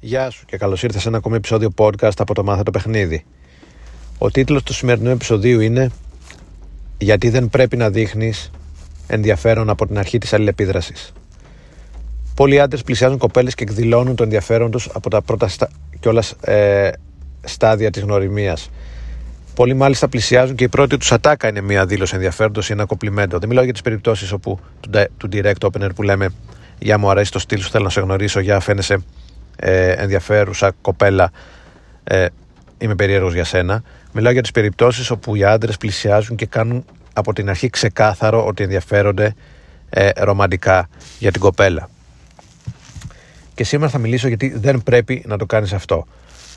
Γεια σου και καλώς ήρθες σε ένα ακόμη επεισόδιο podcast από το Μάθε το Παιχνίδι. Ο τίτλος του σημερινού επεισοδίου είναι «Γιατί δεν πρέπει να δείχνεις ενδιαφέρον από την αρχή της αλληλεπίδρασης». Πολλοί άντρες πλησιάζουν κοπέλες και εκδηλώνουν το ενδιαφέρον τους από τα πρώτα στα... κιόλας ε, στάδια της γνωριμίας. Πολλοί μάλιστα πλησιάζουν και η πρώτη τους ατάκα είναι μια δήλωση ενδιαφέροντος ή ένα κοπλιμέντο. Δεν μιλάω για τις περιπτώσεις όπου του direct opener που λέμε Για μου αρέσει το στυλ σου, θέλω να σε γνωρίσω, για φαίνεσαι ε, ενδιαφέρουσα κοπέλα, ε, είμαι περίεργος για σένα. Μιλάω για τις περιπτώσεις όπου οι άντρες πλησιάζουν και κάνουν από την αρχή ξεκάθαρο ότι ενδιαφέρονται ε, ρομαντικά για την κοπέλα. Και σήμερα θα μιλήσω γιατί δεν πρέπει να το κάνεις αυτό.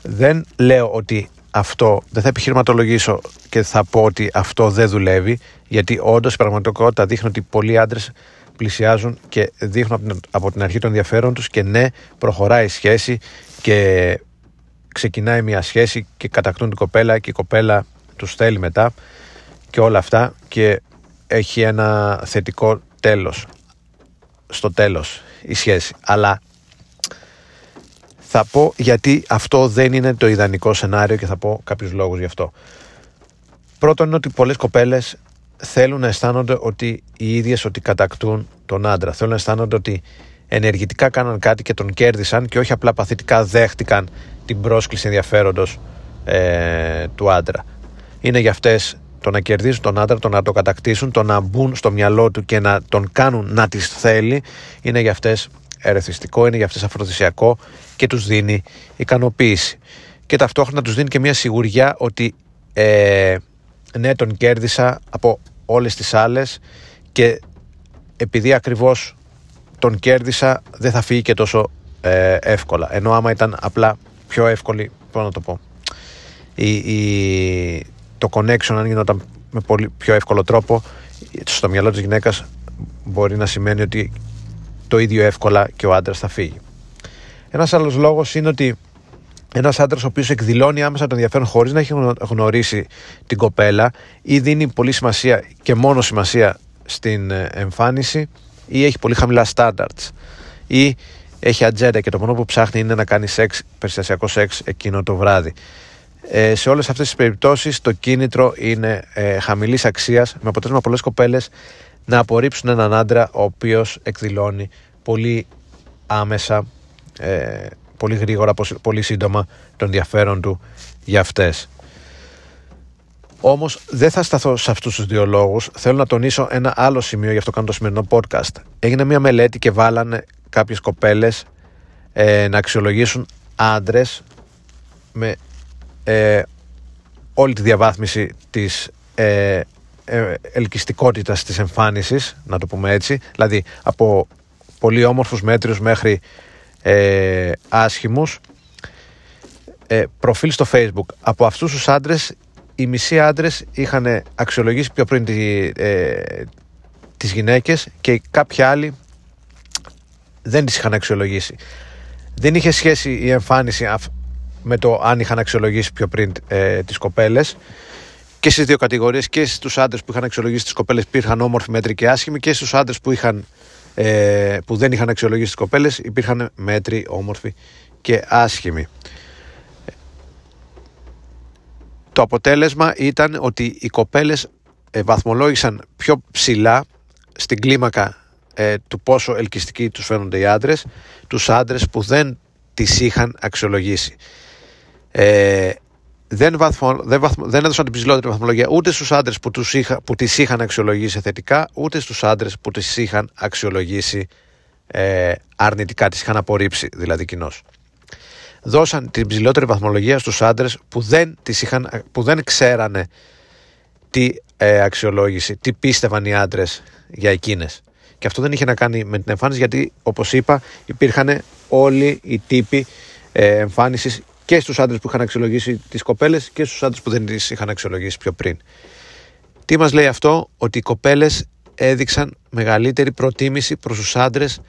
Δεν λέω ότι αυτό, δεν θα επιχειρηματολογήσω και θα πω ότι αυτό δεν δουλεύει, γιατί όντως η πραγματικότητα δείχνει ότι πολλοί άντρες πλησιάζουν και δείχνουν από την αρχή των ενδιαφέρον τους και ναι προχωράει η σχέση και ξεκινάει μια σχέση και κατακτούν την κοπέλα και η κοπέλα τους θέλει μετά και όλα αυτά και έχει ένα θετικό τέλος στο τέλος η σχέση. Αλλά θα πω γιατί αυτό δεν είναι το ιδανικό σενάριο και θα πω κάποιους λόγους γι' αυτό. Πρώτον είναι ότι πολλές κοπέλες θέλουν να αισθάνονται ότι οι ίδιες ότι κατακτούν τον άντρα. Θέλουν να αισθάνονται ότι ενεργητικά κάναν κάτι και τον κέρδισαν και όχι απλά παθητικά δέχτηκαν την πρόσκληση ενδιαφέροντος ε, του άντρα. Είναι για αυτές το να κερδίσουν τον άντρα, το να το κατακτήσουν, το να μπουν στο μυαλό του και να τον κάνουν να τις θέλει, είναι για αυτές ερεθιστικό, είναι για αυτές αφροδισιακό και τους δίνει ικανοποίηση. Και ταυτόχρονα τους δίνει και μια σιγουριά ότι ε, ναι τον κέρδισα από όλες τις άλλες και επειδή ακριβώς τον κέρδισα δεν θα φύγει και τόσο ε, εύκολα. Ενώ άμα ήταν απλά πιο εύκολη πώς να το πω η, η, το connection αν γινόταν με πολύ πιο εύκολο τρόπο στο μυαλό της γυναίκας μπορεί να σημαίνει ότι το ίδιο εύκολα και ο άντρας θα φύγει. Ένας άλλος λόγος είναι ότι ένας άντρας ο οποίος εκδηλώνει άμεσα τον ενδιαφέρον χωρίς να έχει γνωρίσει την κοπέλα ή δίνει πολύ σημασία και μόνο σημασία στην ε, εμφάνιση ή έχει πολύ χαμηλά standards ή έχει ατζέντα και το μόνο που ψάχνει είναι να κάνει σεξ, περιστασιακό σεξ εκείνο το βράδυ. Ε, σε όλες αυτές τις περιπτώσεις το κίνητρο είναι ε, χαμηλής αξίας με αποτέλεσμα πολλές κοπέλες να απορρίψουν έναν άντρα ο οποίος εκδηλώνει πολύ άμεσα ε, πολύ γρήγορα, πολύ σύντομα το ενδιαφέρον του για αυτές. Όμως δεν θα σταθώ σε αυτούς τους δύο λόγους. Θέλω να τονίσω ένα άλλο σημείο, γι' αυτό κάνω το σημερινό podcast. Έγινε μια μελέτη και βάλανε κάποιες κοπέλες ε, να αξιολογήσουν άντρες με ε, όλη τη διαβάθμιση της ε, ε, ελκυστικότητας της εμφάνισης, να το πούμε έτσι, δηλαδή από πολύ όμορφους μέτριους μέχρι ε, άσχημους ε, προφίλ στο facebook από αυτούς τους άντρες οι μισοί άντρες είχαν αξιολογήσει πιο πριν τη, ε, τις γυναίκες και κάποιοι άλλοι δεν τις είχαν αξιολογήσει δεν είχε σχέση η εμφάνιση με το αν είχαν αξιολογήσει πιο πριν ε, τις κοπέλες και στις δύο κατηγορίες και στους άντρες που είχαν αξιολογήσει τις κοπέλες υπήρχαν όμορφοι, μέτροι και άσχημοι και στους άντρες που είχαν ε, που δεν είχαν αξιολογήσει τις κοπέλες υπήρχαν μέτροι, όμορφοι και άσχημοι. Το αποτέλεσμα ήταν ότι οι κοπέλες ε, βαθμολόγησαν πιο ψηλά στην κλίμακα ε, του πόσο ελκυστικοί τους φαίνονται οι άντρες τους άντρες που δεν τις είχαν αξιολογήσει. Ε, δεν, βαθμο, δεν, βαθμο, δεν έδωσαν την ψηλότερη βαθμολογία ούτε στους άντρες που, τους είχα, που τις είχαν αξιολογήσει θετικά ούτε στους άντρες που τις είχαν αξιολογήσει ε, αρνητικά, τις είχαν απορρίψει δηλαδή κοινώς. Δώσαν την ψηλότερη βαθμολογία στους άντρες που δεν, τις είχαν, που δεν ξέρανε τι ε, αξιολόγηση, τι πίστευαν οι άντρες για εκείνες. Και αυτό δεν είχε να κάνει με την εμφάνιση γιατί όπως είπα υπήρχαν όλοι οι τύποι ε, εμφάνισης και στους άντρες που είχαν αξιολογήσει τις κοπέλες και στους άντρες που δεν τις είχαν αξιολογήσει πιο πριν. Τι μας λέει αυτό, ότι οι κοπέλες έδειξαν μεγαλύτερη προτίμηση προς τους άντρες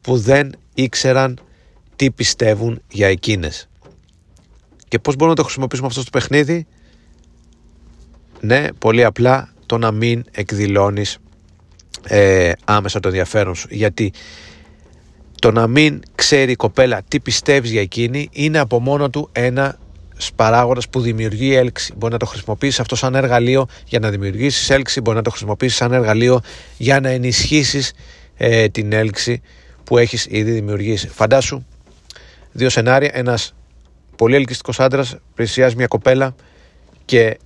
που δεν ήξεραν τι πιστεύουν για εκείνες. Και πώς μπορούμε να το χρησιμοποιήσουμε αυτό στο παιχνίδι; Ναι, πολύ απλά το να μην εκδηλώνεις ε, άμεσα το ενδιαφέρον σου. Γιατί το να μην ξέρει η κοπέλα τι πιστεύεις για εκείνη είναι από μόνο του ένα παράγοντα που δημιουργεί έλξη. Μπορεί να το χρησιμοποιήσεις αυτό σαν εργαλείο για να δημιουργήσεις έλξη, μπορεί να το χρησιμοποιήσεις σαν εργαλείο για να ενισχύσεις ε, την έλξη που έχεις ήδη δημιουργήσει. Φαντάσου δύο σενάρια. Ένας πολύ ελκυστικός άντρας πλησιάζει μια κοπέλα και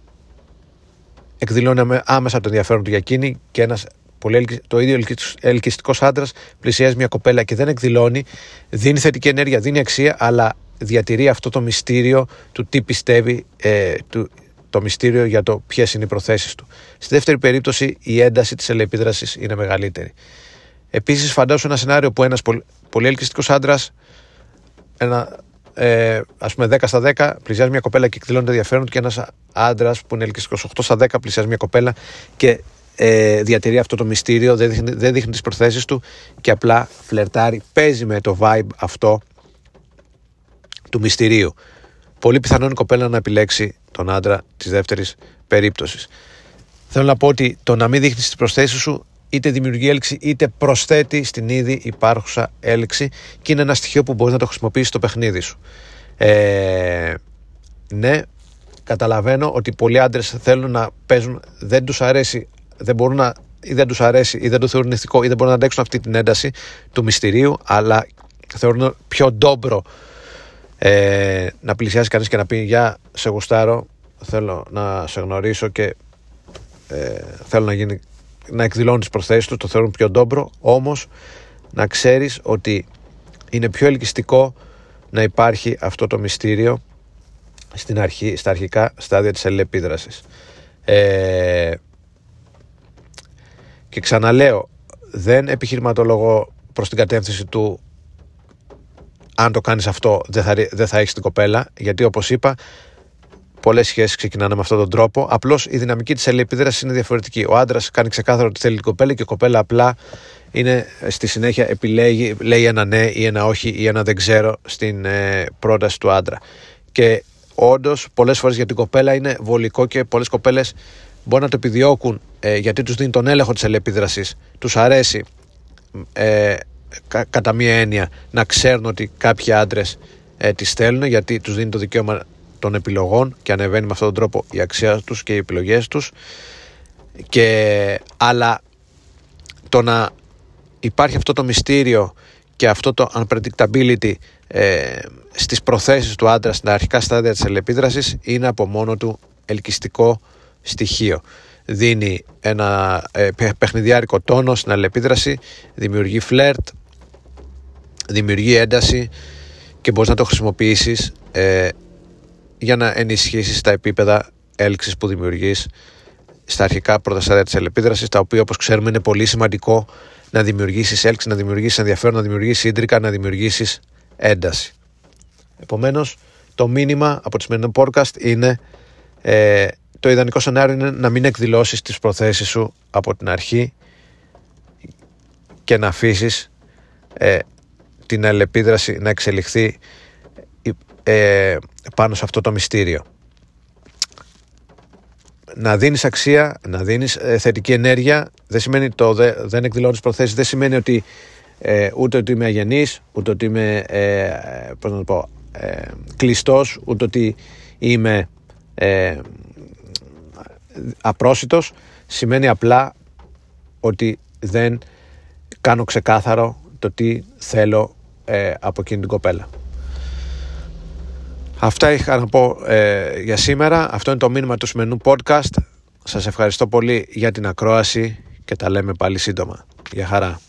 εκδηλώνει άμεσα το ενδιαφέρον του για εκείνη και ένας πολύ το ίδιο ελκυστικός άντρας πλησιάζει μια κοπέλα και δεν εκδηλώνει, δίνει θετική ενέργεια, δίνει αξία, αλλά διατηρεί αυτό το μυστήριο του τι πιστεύει, ε, του, το μυστήριο για το ποιες είναι οι προθέσεις του. Στη δεύτερη περίπτωση, η ένταση της ελεπίδραση είναι μεγαλύτερη. Επίσης, φαντάσου ένα σενάριο που ένας πολύ, πολύ ελκυστικός άντρας, ένα ε, ας πούμε 10 στα 10 πλησιάζει μια κοπέλα και εκδηλώνει ενδιαφέρον και ένας άντρας που είναι ελκυστικό 8 στα 10 πλησιάζει μια κοπέλα και ε, διατηρεί αυτό το μυστήριο, δεν δείχνει, δεν δείχνει τις προθέσεις του και απλά φλερτάρει, παίζει με το vibe αυτό του μυστηρίου. Πολύ πιθανόν η κοπέλα να επιλέξει τον άντρα της δεύτερης περίπτωσης. Θέλω να πω ότι το να μην δείχνεις τις προσθέσεις σου είτε δημιουργεί έλξη είτε προσθέτει στην ήδη υπάρχουσα έλξη και είναι ένα στοιχείο που μπορείς να το χρησιμοποιήσεις στο παιχνίδι σου. Ε, ναι, καταλαβαίνω ότι πολλοί άντρες θέλουν να παίζουν, δεν τους αρέσει δεν μπορούν να ή δεν τους αρέσει ή δεν το θεωρούν ηθικό ή δεν μπορούν να αντέξουν αυτή την ένταση του μυστηρίου, αλλά θεωρούν πιο ντόμπρο ε, να πλησιάσει κανείς και να πει Γεια, σε γουστάρω, θέλω να σε γνωρίσω και ε, θέλω να, γίνει, να εκδηλώνεις τι προθέσει του, το θεωρούν πιο ντόμπρο. Όμως να ξέρεις ότι είναι πιο ελκυστικό να υπάρχει αυτό το μυστήριο στην αρχή, στα αρχικά στάδια της αλληλεπίδρασης. Ε, και ξαναλέω, δεν επιχειρηματολογώ προς την κατεύθυνση του αν το κάνεις αυτό δεν θα, δεν θα έχεις την κοπέλα γιατί όπως είπα πολλές σχέσεις ξεκινάνε με αυτόν τον τρόπο. Απλώς η δυναμική της αλληλεπίδρασης είναι διαφορετική. Ο άντρας κάνει ξεκάθαρο ότι θέλει την κοπέλα και η κοπέλα απλά είναι στη συνέχεια επιλέγει λέει ένα ναι ή ένα όχι ή ένα δεν ξέρω στην ε, πρόταση του άντρα. Και όντως πολλές φορές για την κοπέλα είναι βολικό και πολλές κοπέλες μπορεί να το επιδιώκουν ε, γιατί τους δίνει τον έλεγχο της ελεπίδρασης. Τους αρέσει ε, κατά μία έννοια να ξέρουν ότι κάποιοι άντρες ε, τις θέλουν γιατί τους δίνει το δικαίωμα των επιλογών και ανεβαίνει με αυτόν τον τρόπο η αξία τους και οι επιλογές τους και, αλλά το να υπάρχει αυτό το μυστήριο και αυτό το unpredictability ε, στις προθέσεις του άντρα στα αρχικά στάδια της ελεπίδρασης είναι από μόνο του ελκυστικό στοιχείο. Δίνει ένα ε, παιχνιδιάρικο τόνο στην αλληλεπίδραση, δημιουργεί φλερτ, δημιουργεί ένταση και μπορείς να το χρησιμοποιήσεις ε, για να ενισχύσεις τα επίπεδα έλξης που δημιουργείς στα αρχικά πρώτα στάδια της αλληλεπίδρασης, τα οποία όπως ξέρουμε είναι πολύ σημαντικό να δημιουργήσεις έλξη, να δημιουργήσεις ενδιαφέρον, να δημιουργήσεις ίντρικα, να δημιουργήσεις ένταση. Επομένως, το μήνυμα από τη σημερινή podcast είναι ε, το ιδανικό σενάριο είναι να μην εκδηλώσεις τις προθέσεις σου από την αρχή και να αφήσεις ε, την αλληλεπίδραση να εξελιχθεί ε, πάνω σε αυτό το μυστήριο. Να δίνεις αξία, να δίνεις ε, θετική ενέργεια δεν σημαίνει το δε, δεν εκδηλώνεις προθέσεις δεν σημαίνει ότι ε, ούτε ότι είμαι αγενής ούτε ότι είμαι ε, πώς να το πω, ε, κλειστός ούτε ότι είμαι απρόσιτος σημαίνει απλά ότι δεν κάνω ξεκάθαρο το τι θέλω ε, από εκείνη την κοπέλα. Αυτά είχα να πω ε, για σήμερα. Αυτό είναι το μήνυμα του σημερινού podcast. Σας ευχαριστώ πολύ για την ακρόαση και τα λέμε πάλι σύντομα. Για χαρά.